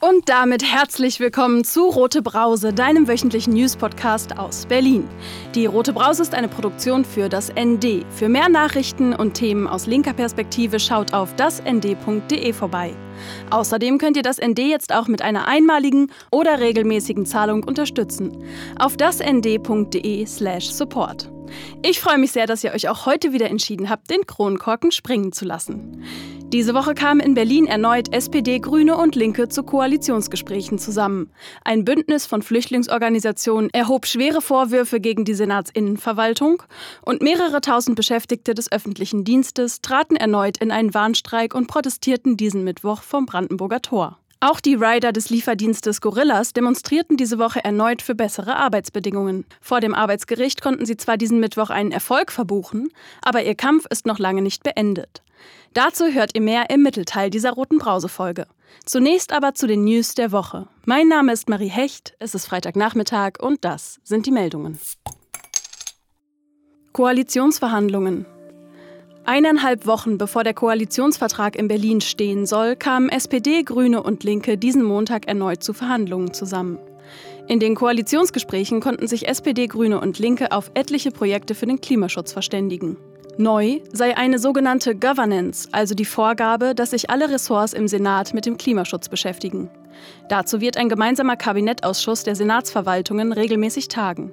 Und damit herzlich willkommen zu Rote Brause, deinem wöchentlichen News-Podcast aus Berlin. Die Rote Brause ist eine Produktion für das ND. Für mehr Nachrichten und Themen aus linker Perspektive schaut auf dasnd.de vorbei. Außerdem könnt ihr das ND jetzt auch mit einer einmaligen oder regelmäßigen Zahlung unterstützen. Auf dasnd.de/slash support. Ich freue mich sehr, dass ihr euch auch heute wieder entschieden habt, den Kronkorken springen zu lassen. Diese Woche kamen in Berlin erneut SPD, Grüne und Linke zu Koalitionsgesprächen zusammen. Ein Bündnis von Flüchtlingsorganisationen erhob schwere Vorwürfe gegen die Senatsinnenverwaltung und mehrere tausend Beschäftigte des öffentlichen Dienstes traten erneut in einen Warnstreik und protestierten diesen Mittwoch vom Brandenburger Tor. Auch die Rider des Lieferdienstes Gorillas demonstrierten diese Woche erneut für bessere Arbeitsbedingungen. Vor dem Arbeitsgericht konnten sie zwar diesen Mittwoch einen Erfolg verbuchen, aber ihr Kampf ist noch lange nicht beendet. Dazu hört ihr mehr im Mittelteil dieser roten Brause-Folge. Zunächst aber zu den News der Woche. Mein Name ist Marie Hecht, es ist Freitagnachmittag und das sind die Meldungen. Koalitionsverhandlungen. Eineinhalb Wochen bevor der Koalitionsvertrag in Berlin stehen soll, kamen SPD, Grüne und Linke diesen Montag erneut zu Verhandlungen zusammen. In den Koalitionsgesprächen konnten sich SPD, Grüne und Linke auf etliche Projekte für den Klimaschutz verständigen. Neu sei eine sogenannte Governance, also die Vorgabe, dass sich alle Ressorts im Senat mit dem Klimaschutz beschäftigen. Dazu wird ein gemeinsamer Kabinettausschuss der Senatsverwaltungen regelmäßig tagen.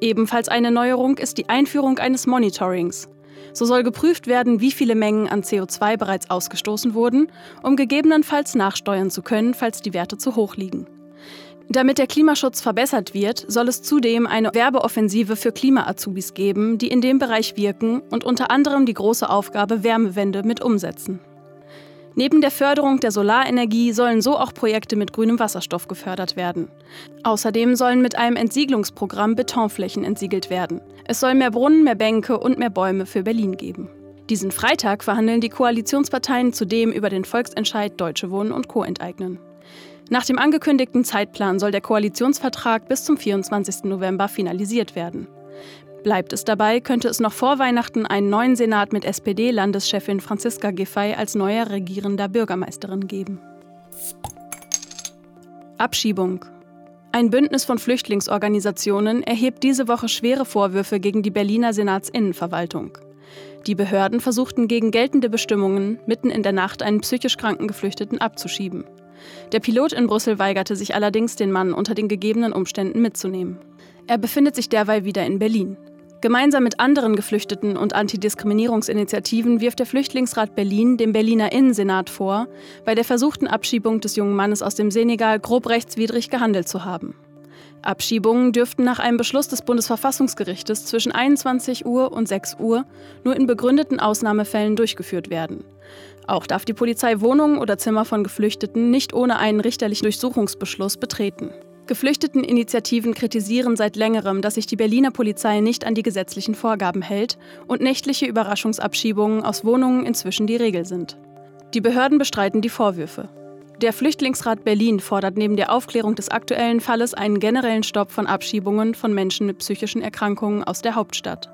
Ebenfalls eine Neuerung ist die Einführung eines Monitorings. So soll geprüft werden, wie viele Mengen an CO2 bereits ausgestoßen wurden, um gegebenenfalls nachsteuern zu können, falls die Werte zu hoch liegen. Damit der Klimaschutz verbessert wird, soll es zudem eine Werbeoffensive für Klima-Azubis geben, die in dem Bereich wirken und unter anderem die große Aufgabe Wärmewende mit umsetzen. Neben der Förderung der Solarenergie sollen so auch Projekte mit grünem Wasserstoff gefördert werden. Außerdem sollen mit einem Entsiegelungsprogramm Betonflächen entsiegelt werden. Es soll mehr Brunnen, mehr Bänke und mehr Bäume für Berlin geben. Diesen Freitag verhandeln die Koalitionsparteien zudem über den Volksentscheid Deutsche Wohnen und Co. enteignen. Nach dem angekündigten Zeitplan soll der Koalitionsvertrag bis zum 24. November finalisiert werden. Bleibt es dabei, könnte es noch vor Weihnachten einen neuen Senat mit SPD-Landeschefin Franziska Giffey als neuer regierender Bürgermeisterin geben. Abschiebung. Ein Bündnis von Flüchtlingsorganisationen erhebt diese Woche schwere Vorwürfe gegen die Berliner Senatsinnenverwaltung. Die Behörden versuchten gegen geltende Bestimmungen mitten in der Nacht einen psychisch kranken Geflüchteten abzuschieben. Der Pilot in Brüssel weigerte sich allerdings, den Mann unter den gegebenen Umständen mitzunehmen. Er befindet sich derweil wieder in Berlin. Gemeinsam mit anderen Geflüchteten und Antidiskriminierungsinitiativen wirft der Flüchtlingsrat Berlin dem Berliner Innensenat vor, bei der versuchten Abschiebung des jungen Mannes aus dem Senegal grob rechtswidrig gehandelt zu haben. Abschiebungen dürften nach einem Beschluss des Bundesverfassungsgerichtes zwischen 21 Uhr und 6 Uhr nur in begründeten Ausnahmefällen durchgeführt werden. Auch darf die Polizei Wohnungen oder Zimmer von Geflüchteten nicht ohne einen richterlichen Durchsuchungsbeschluss betreten. Geflüchteteninitiativen kritisieren seit längerem, dass sich die Berliner Polizei nicht an die gesetzlichen Vorgaben hält und nächtliche Überraschungsabschiebungen aus Wohnungen inzwischen die Regel sind. Die Behörden bestreiten die Vorwürfe. Der Flüchtlingsrat Berlin fordert neben der Aufklärung des aktuellen Falles einen generellen Stopp von Abschiebungen von Menschen mit psychischen Erkrankungen aus der Hauptstadt.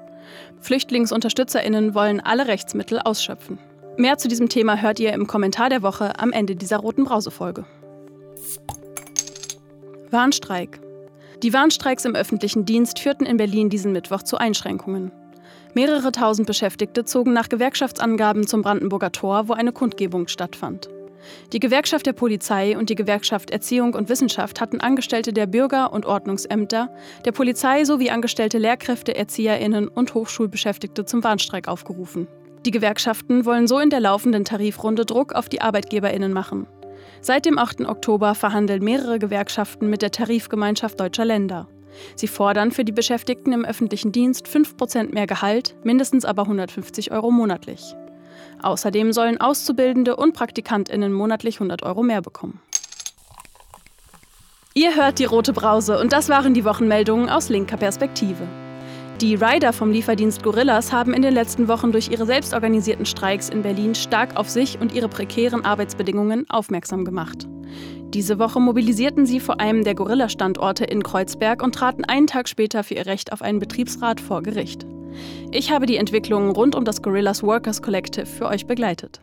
Flüchtlingsunterstützerinnen wollen alle Rechtsmittel ausschöpfen. Mehr zu diesem Thema hört ihr im Kommentar der Woche am Ende dieser roten Brausefolge. Warnstreik. Die Warnstreiks im öffentlichen Dienst führten in Berlin diesen Mittwoch zu Einschränkungen. Mehrere tausend Beschäftigte zogen nach Gewerkschaftsangaben zum Brandenburger Tor, wo eine Kundgebung stattfand. Die Gewerkschaft der Polizei und die Gewerkschaft Erziehung und Wissenschaft hatten Angestellte der Bürger- und Ordnungsämter, der Polizei sowie angestellte Lehrkräfte, Erzieherinnen und Hochschulbeschäftigte zum Warnstreik aufgerufen. Die Gewerkschaften wollen so in der laufenden Tarifrunde Druck auf die Arbeiterinnen machen. Seit dem 8. Oktober verhandeln mehrere Gewerkschaften mit der Tarifgemeinschaft deutscher Länder. Sie fordern für die Beschäftigten im öffentlichen Dienst 5% mehr Gehalt, mindestens aber 150 Euro monatlich. Außerdem sollen Auszubildende und Praktikantinnen monatlich 100 Euro mehr bekommen. Ihr hört die rote Brause und das waren die Wochenmeldungen aus linker Perspektive. Die Rider vom Lieferdienst Gorillas haben in den letzten Wochen durch ihre selbstorganisierten Streiks in Berlin stark auf sich und ihre prekären Arbeitsbedingungen aufmerksam gemacht. Diese Woche mobilisierten sie vor einem der Gorilla-Standorte in Kreuzberg und traten einen Tag später für ihr Recht auf einen Betriebsrat vor Gericht. Ich habe die Entwicklungen rund um das Gorillas Workers Collective für euch begleitet.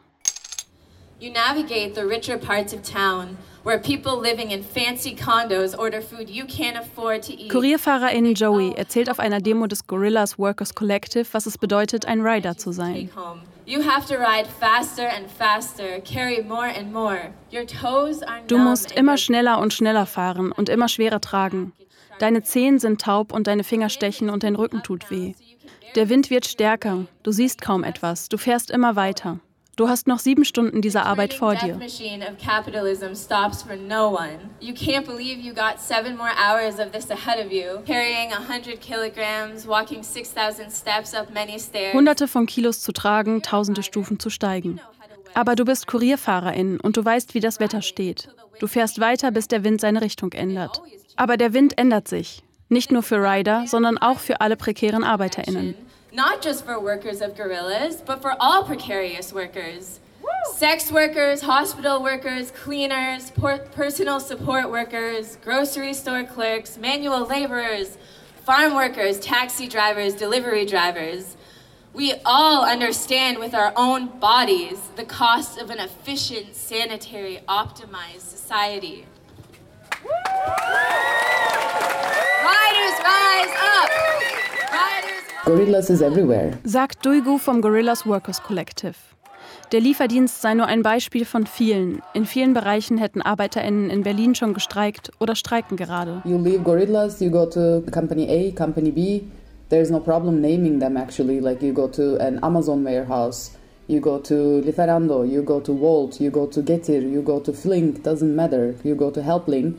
You navigate the richer parts of town where people living in fancy condos order food you can't afford to eat. Kurierfahrerin Joey erzählt auf einer Demo des Gorillas Workers Collective, was es bedeutet, ein Rider zu sein. Du musst immer schneller und schneller fahren und immer schwerer tragen. Deine Zehen sind taub und deine Finger stechen und dein Rücken tut weh. Der Wind wird stärker, du siehst kaum etwas, du fährst immer weiter. Du hast noch sieben Stunden dieser Arbeit vor dir. Hunderte von Kilos zu tragen, tausende Stufen zu steigen. Aber du bist Kurierfahrerin und du weißt, wie das Wetter steht. Du fährst weiter, bis der Wind seine Richtung ändert. Aber der Wind ändert sich. Nicht nur für Rider, sondern auch für alle prekären ArbeiterInnen. Not just for workers of gorillas, but for all precarious workers. Woo! Sex workers, hospital workers, cleaners, personal support workers, grocery store clerks, manual laborers, farm workers, taxi drivers, delivery drivers. We all understand with our own bodies the cost of an efficient, sanitary, optimized society. Riders, rise up! Riders, Gorillas is everywhere. Sagt Duigu vom Gorillas Workers Collective. Der Lieferdienst sei nur ein Beispiel von vielen. In vielen Bereichen hätten ArbeiterInnen in Berlin schon gestreikt oder streiken gerade. You leave Gorillas, you go to Company A, Company B. There's no problem naming them actually. Like you go to an Amazon warehouse, you go to Lieferando, you go to Volt, you go to Getir, you go to Flink, doesn't matter. You go to Helpling.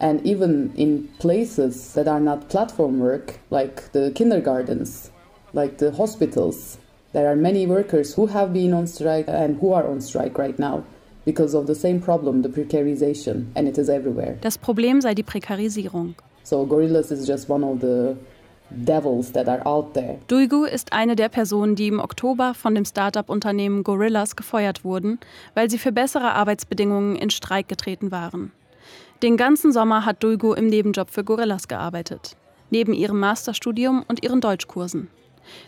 And even in places that are not platform work, like the kindergartens, like the hospitals, there are many workers who have been on strike and who are on strike right now because of the same problem, the precarization, and it is everywhere. Das Problem sei die Prekarisierung. So Gorillas is just one of the devils that are out there. Duigu ist eine der Personen, die im Oktober von dem Start-up-Unternehmen Gorillas gefeuert wurden, weil sie für bessere Arbeitsbedingungen in Streik getreten waren. Den ganzen Sommer hat Dulgu im Nebenjob für Gorillas gearbeitet, neben ihrem Masterstudium und ihren Deutschkursen.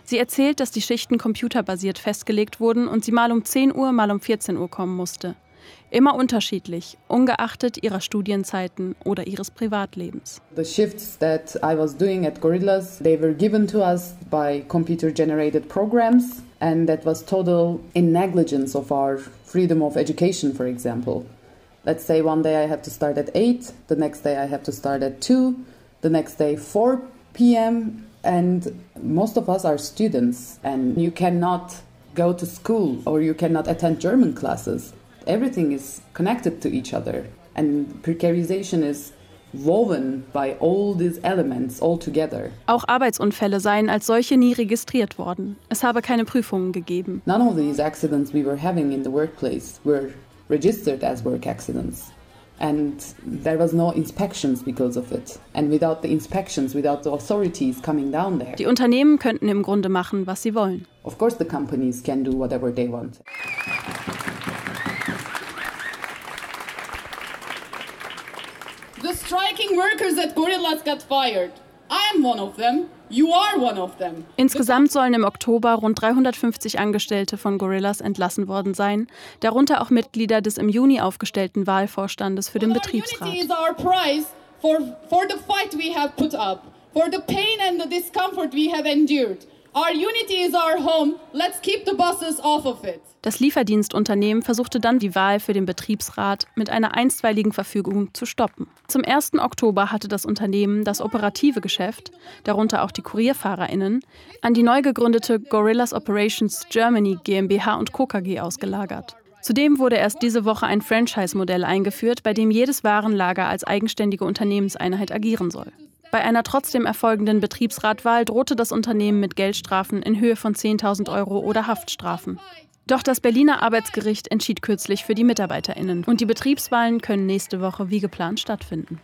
Sie erzählt, dass die Schichten computerbasiert festgelegt wurden und sie mal um 10 Uhr, mal um 14 Uhr kommen musste. Immer unterschiedlich, ungeachtet ihrer Studienzeiten oder ihres Privatlebens. The shifts that I was doing at Gorillas, they were given to us by computer-generated programs, and that was total in negligence of our freedom of education, for example. Let's say one day I have to start at 8, the next day I have to start at 2, the next day 4 p.m. And most of us are students, and you cannot go to school or you cannot attend German classes. Everything is connected to each other, and precarization is woven by all these elements all together. Auch Arbeitsunfälle seien als solche nie registriert worden. Es habe keine Prüfungen gegeben. None of these accidents we were having in the workplace were registered as work accidents. And there was no inspections because of it. And without the inspections, without the authorities coming down there. Die Unternehmen könnten im Grunde machen, was sie wollen. Of course the companies can do whatever they want. The striking workers at Gorillas got fired. I am one of them. Insgesamt sollen im Oktober rund 350 Angestellte von Gorillas entlassen worden sein, darunter auch Mitglieder des im Juni aufgestellten Wahlvorstandes für den Betriebsrat. For the pain and the discomfort we have endured. The. Das Lieferdienstunternehmen versuchte dann die Wahl für den Betriebsrat mit einer einstweiligen Verfügung zu stoppen. Zum 1. Oktober hatte das Unternehmen das operative Geschäft, darunter auch die Kurierfahrerinnen, an die neu gegründete Gorillas Operations Germany GmbH und Co. KG ausgelagert. Zudem wurde erst diese Woche ein Franchise-Modell eingeführt, bei dem jedes Warenlager als eigenständige Unternehmenseinheit agieren soll. Bei einer trotzdem erfolgenden Betriebsratwahl drohte das Unternehmen mit Geldstrafen in Höhe von 10.000 Euro oder Haftstrafen. Doch das Berliner Arbeitsgericht entschied kürzlich für die MitarbeiterInnen und die Betriebswahlen können nächste Woche wie geplant stattfinden.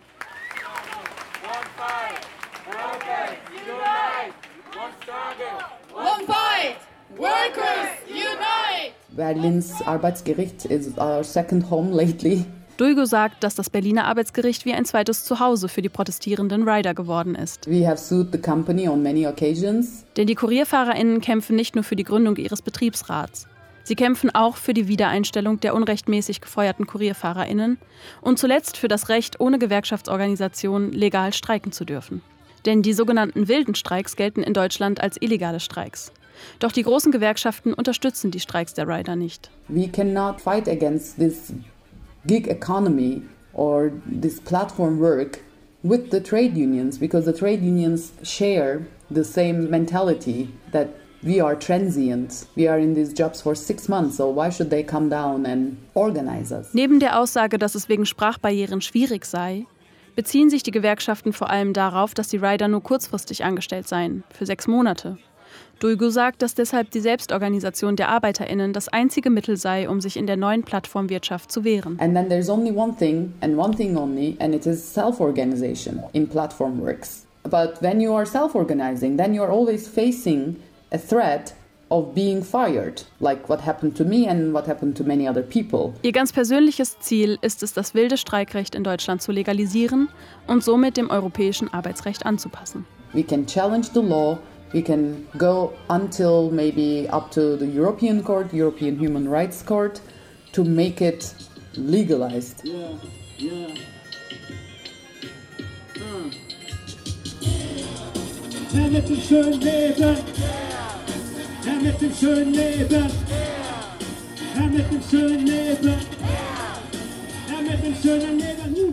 Berlins Arbeitsgericht is our second home lately. Dulgo sagt, dass das Berliner Arbeitsgericht wie ein zweites Zuhause für die protestierenden Rider geworden ist. We have sued the company on many occasions. Denn die KurierfahrerInnen kämpfen nicht nur für die Gründung ihres Betriebsrats. Sie kämpfen auch für die Wiedereinstellung der unrechtmäßig gefeuerten KurierfahrerInnen und zuletzt für das Recht, ohne Gewerkschaftsorganisation legal streiken zu dürfen. Denn die sogenannten wilden Streiks gelten in Deutschland als illegale Streiks. Doch die großen Gewerkschaften unterstützen die Streiks der Rider nicht. We cannot fight against this gig economy or this platform work with the trade unions because the trade unions share the same mentality that we are transient. We are in these jobs for six months, so why should they come down and organize us? Neben der Aussage, dass es wegen Sprachbarrieren schwierig sei, beziehen sich die Gewerkschaften vor allem darauf, dass die Rider nur kurzfristig angestellt seien, für sechs Monate. Dulgu sagt, dass deshalb die Selbstorganisation der ArbeiterInnen das einzige Mittel sei, um sich in der neuen Plattformwirtschaft zu wehren. And then there's only one thing and one thing only, and it is self-organization in platform works. But when you are self-organizing, then you are always facing a threat of being fired, like what happened to me and what happened to many other people. Ihr ganz persönliches Ziel ist es, das wilde Streikrecht in Deutschland zu legalisieren und somit dem europäischen Arbeitsrecht anzupassen. We can challenge the law we can go until maybe up to the European Court, European Human Rights Court, to make it legalized. Yeah, yeah. Uh. Herr mit dem schönen Leben, Herr mit dem schönen Leben, Herr mit dem schönen Leben.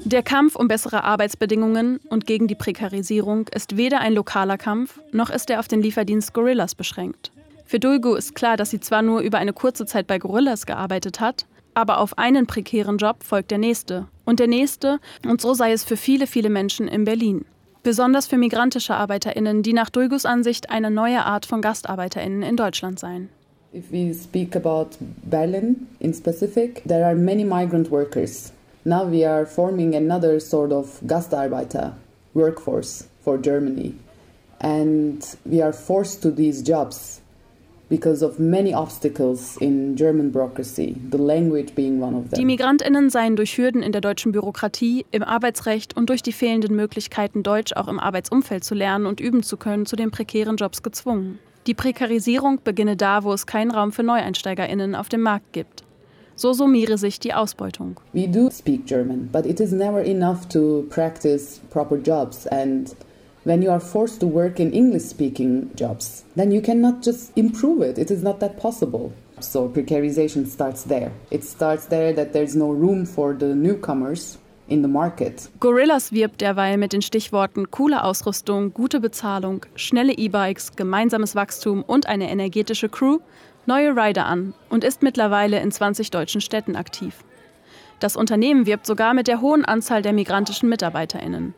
Der Kampf um bessere Arbeitsbedingungen und gegen die Prekarisierung ist weder ein lokaler Kampf, noch ist er auf den Lieferdienst Gorillas beschränkt. Für Dulgu ist klar, dass sie zwar nur über eine kurze Zeit bei Gorillas gearbeitet hat, aber auf einen prekären Job folgt der nächste und der nächste, und so sei es für viele, viele Menschen in Berlin. Besonders für migrantische ArbeiterInnen, die nach Dulgus Ansicht eine neue Art von GastarbeiterInnen in Deutschland seien. If we speak about Berlin in specific, there are many migrant workers. Now we are forming another sort of Gastarbeiter workforce for Germany. And we are forced to these jobs because of many obstacles in German bureaucracy, the language being one of them. Die Migrantinnen seien durch Hürden in der deutschen Bürokratie, im Arbeitsrecht und durch die fehlenden Möglichkeiten Deutsch auch im Arbeitsumfeld zu lernen und üben zu können, zu den prekären Jobs gezwungen. Die Prekarisierung beginne da, wo es keinen Raum für Neueinsteigerinnen auf dem Markt gibt. So summiere sich die Ausbeutung. We do speak German, but it is never enough to practice proper jobs and when you are forced to work in English speaking jobs, then you cannot just improve it. It is not that possible. So precarization starts there. It starts there that there's no room for the newcomers in the market. Gorillas wirbt derweil mit den Stichworten coole Ausrüstung, gute Bezahlung, schnelle E-Bikes, gemeinsames Wachstum und eine energetische Crew neue Rider an und ist mittlerweile in 20 deutschen Städten aktiv. Das Unternehmen wirbt sogar mit der hohen Anzahl der migrantischen MitarbeiterInnen.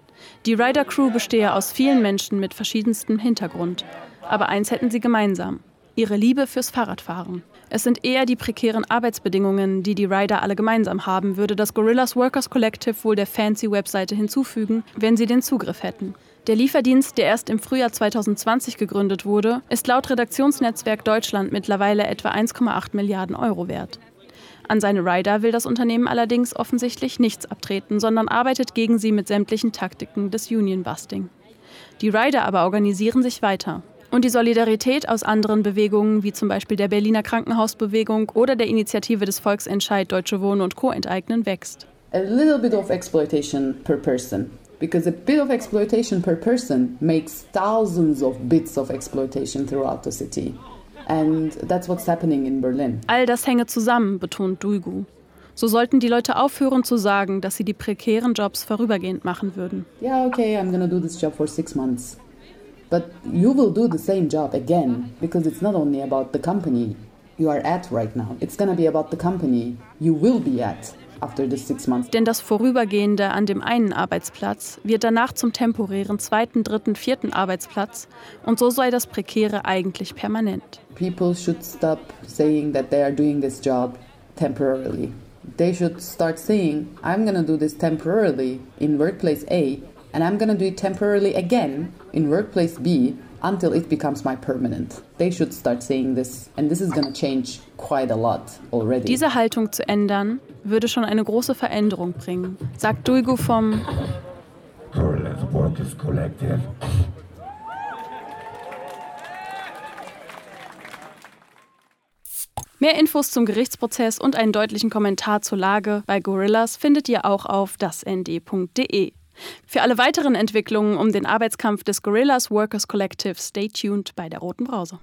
Die Rider Crew bestehe aus vielen Menschen mit verschiedenstem Hintergrund. Aber eins hätten sie gemeinsam: ihre Liebe fürs Fahrradfahren. Es sind eher die prekären Arbeitsbedingungen, die die Rider alle gemeinsam haben, würde das Gorillas Workers Collective wohl der fancy Webseite hinzufügen, wenn sie den Zugriff hätten. Der Lieferdienst, der erst im Frühjahr 2020 gegründet wurde, ist laut Redaktionsnetzwerk Deutschland mittlerweile etwa 1,8 Milliarden Euro wert. An seine Rider will das Unternehmen allerdings offensichtlich nichts abtreten, sondern arbeitet gegen sie mit sämtlichen Taktiken des Union-Busting. Die Rider aber organisieren sich weiter. Und die Solidarität aus anderen Bewegungen, wie zum Beispiel der Berliner Krankenhausbewegung oder der Initiative des Volksentscheid Deutsche Wohnen und Co. enteignen, wächst. A little bit of exploitation per person. Because a bit of exploitation per person makes thousands of bits of exploitation throughout the city. And that's what's happening in Berlin. All das hänge zusammen, betont Duigu. So sollten die Leute aufhören zu sagen, dass sie die prekären Jobs vorübergehend machen würden. Yeah, okay, I'm gonna do this job for six months. But you will do the same job again because it's not only about the company you are at right now. It's to be about the company you will be at. Denn das Vorübergehende an dem einen Arbeitsplatz wird danach zum temporären zweiten, dritten, vierten Arbeitsplatz und so sei das Prekäre eigentlich permanent. People should stop saying that they are doing this job temporarily. They should start saying, I'm to do this temporarily in workplace A and I'm to do it temporarily again in workplace B until it becomes my permanent. They should start saying this and this is going to change quite a lot already. Diese Haltung zu ändern würde schon eine große Veränderung bringen, sagt Duigo vom Gorillas Workers Collective. Mehr Infos zum Gerichtsprozess und einen deutlichen Kommentar zur Lage bei Gorillas findet ihr auch auf dasnd.de. Für alle weiteren Entwicklungen um den Arbeitskampf des Gorillas Workers Collective stay tuned bei der Roten Brause.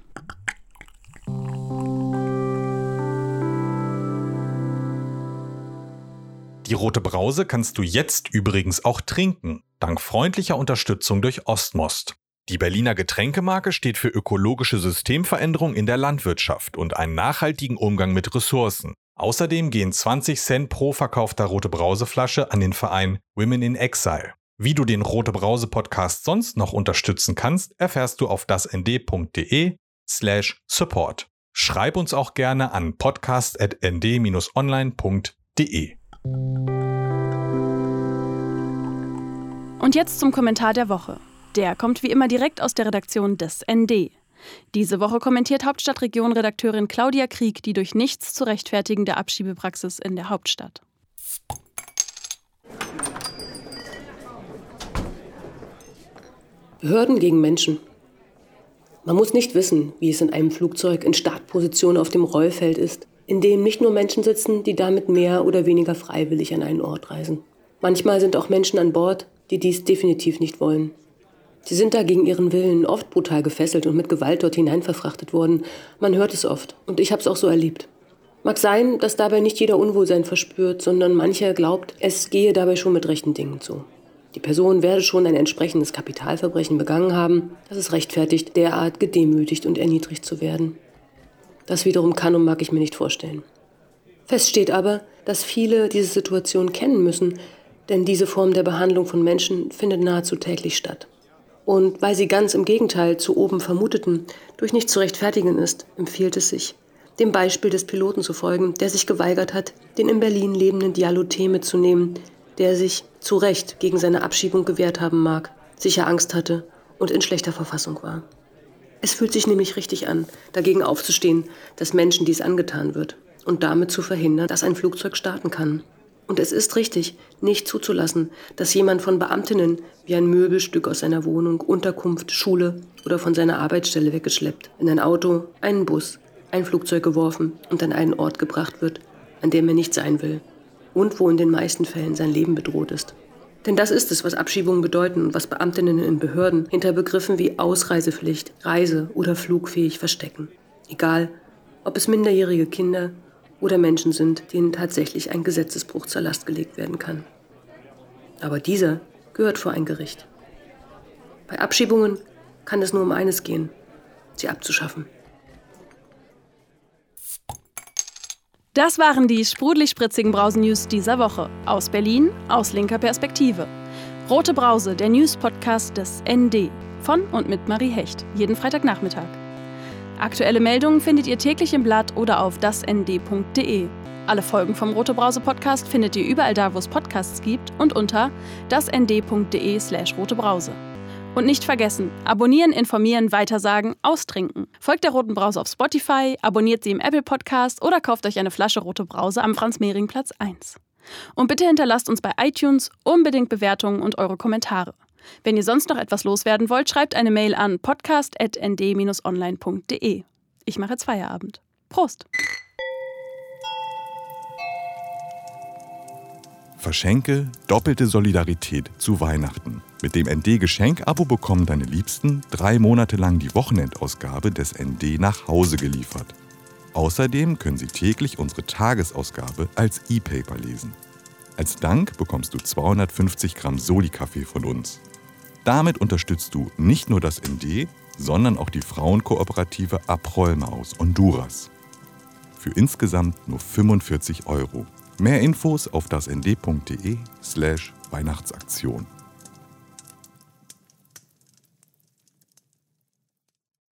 Die rote Brause kannst du jetzt übrigens auch trinken, dank freundlicher Unterstützung durch Ostmost. Die Berliner Getränkemarke steht für ökologische Systemveränderung in der Landwirtschaft und einen nachhaltigen Umgang mit Ressourcen. Außerdem gehen 20 Cent pro verkaufter Rote Brauseflasche an den Verein Women in Exile. Wie du den Rote Brause Podcast sonst noch unterstützen kannst, erfährst du auf dasnd.de slash support. Schreib uns auch gerne an podcast.nd-online.de. Und jetzt zum Kommentar der Woche. Der kommt wie immer direkt aus der Redaktion des ND. Diese Woche kommentiert Hauptstadtregion-Redakteurin Claudia Krieg die durch nichts zu rechtfertigende Abschiebepraxis in der Hauptstadt. Behörden gegen Menschen. Man muss nicht wissen, wie es in einem Flugzeug in Startposition auf dem Rollfeld ist, in dem nicht nur Menschen sitzen, die damit mehr oder weniger freiwillig an einen Ort reisen. Manchmal sind auch Menschen an Bord, die dies definitiv nicht wollen. Sie sind da gegen ihren Willen oft brutal gefesselt und mit Gewalt dort hinein verfrachtet worden. Man hört es oft und ich habe es auch so erlebt. Mag sein, dass dabei nicht jeder Unwohlsein verspürt, sondern mancher glaubt, es gehe dabei schon mit rechten Dingen zu. Die Person werde schon ein entsprechendes Kapitalverbrechen begangen haben, das es rechtfertigt, derart gedemütigt und erniedrigt zu werden. Das wiederum kann und mag ich mir nicht vorstellen. Fest steht aber, dass viele diese Situation kennen müssen, denn diese Form der Behandlung von Menschen findet nahezu täglich statt. Und weil sie ganz im Gegenteil zu oben vermuteten durch nicht zu rechtfertigen ist, empfiehlt es sich, dem Beispiel des Piloten zu folgen, der sich geweigert hat, den in Berlin lebenden Dialothé mitzunehmen, der sich zu Recht gegen seine Abschiebung gewehrt haben mag, sicher Angst hatte und in schlechter Verfassung war. Es fühlt sich nämlich richtig an, dagegen aufzustehen, dass Menschen dies angetan wird und damit zu verhindern, dass ein Flugzeug starten kann. Und es ist richtig, nicht zuzulassen, dass jemand von Beamtinnen wie ein Möbelstück aus seiner Wohnung, Unterkunft, Schule oder von seiner Arbeitsstelle weggeschleppt, in ein Auto, einen Bus, ein Flugzeug geworfen und an einen Ort gebracht wird, an dem er nicht sein will und wo in den meisten Fällen sein Leben bedroht ist. Denn das ist es, was Abschiebungen bedeuten und was Beamtinnen in Behörden hinter Begriffen wie Ausreisepflicht, Reise oder flugfähig verstecken. Egal, ob es minderjährige Kinder oder Menschen sind, denen tatsächlich ein Gesetzesbruch zur Last gelegt werden kann. Aber dieser gehört vor ein Gericht. Bei Abschiebungen kann es nur um eines gehen, sie abzuschaffen. Das waren die sprudelig-spritzigen Brausen-News dieser Woche. Aus Berlin, aus linker Perspektive. Rote Brause, der News-Podcast des ND. Von und mit Marie Hecht. Jeden Freitagnachmittag. Aktuelle Meldungen findet ihr täglich im Blatt oder auf dasnd.de. Alle Folgen vom Rote Brause Podcast findet ihr überall da, wo es Podcasts gibt und unter dasnd.de/slash rotebrause. Und nicht vergessen, abonnieren, informieren, weitersagen, austrinken. Folgt der Roten Brause auf Spotify, abonniert sie im Apple Podcast oder kauft euch eine Flasche Rote Brause am Franz-Mehring-Platz 1. Und bitte hinterlasst uns bei iTunes unbedingt Bewertungen und eure Kommentare. Wenn ihr sonst noch etwas loswerden wollt, schreibt eine Mail an podcast.nd-online.de. Ich mache jetzt Feierabend. Prost! Verschenke doppelte Solidarität zu Weihnachten. Mit dem ND-Geschenk-Abo bekommen deine Liebsten drei Monate lang die Wochenendausgabe des ND nach Hause geliefert. Außerdem können sie täglich unsere Tagesausgabe als E-Paper lesen. Als Dank bekommst du 250 Gramm Soli-Kaffee von uns. Damit unterstützt du nicht nur das ND, sondern auch die Frauenkooperative Abrolme aus Honduras. Für insgesamt nur 45 Euro. Mehr Infos auf das nd.de slash Weihnachtsaktion.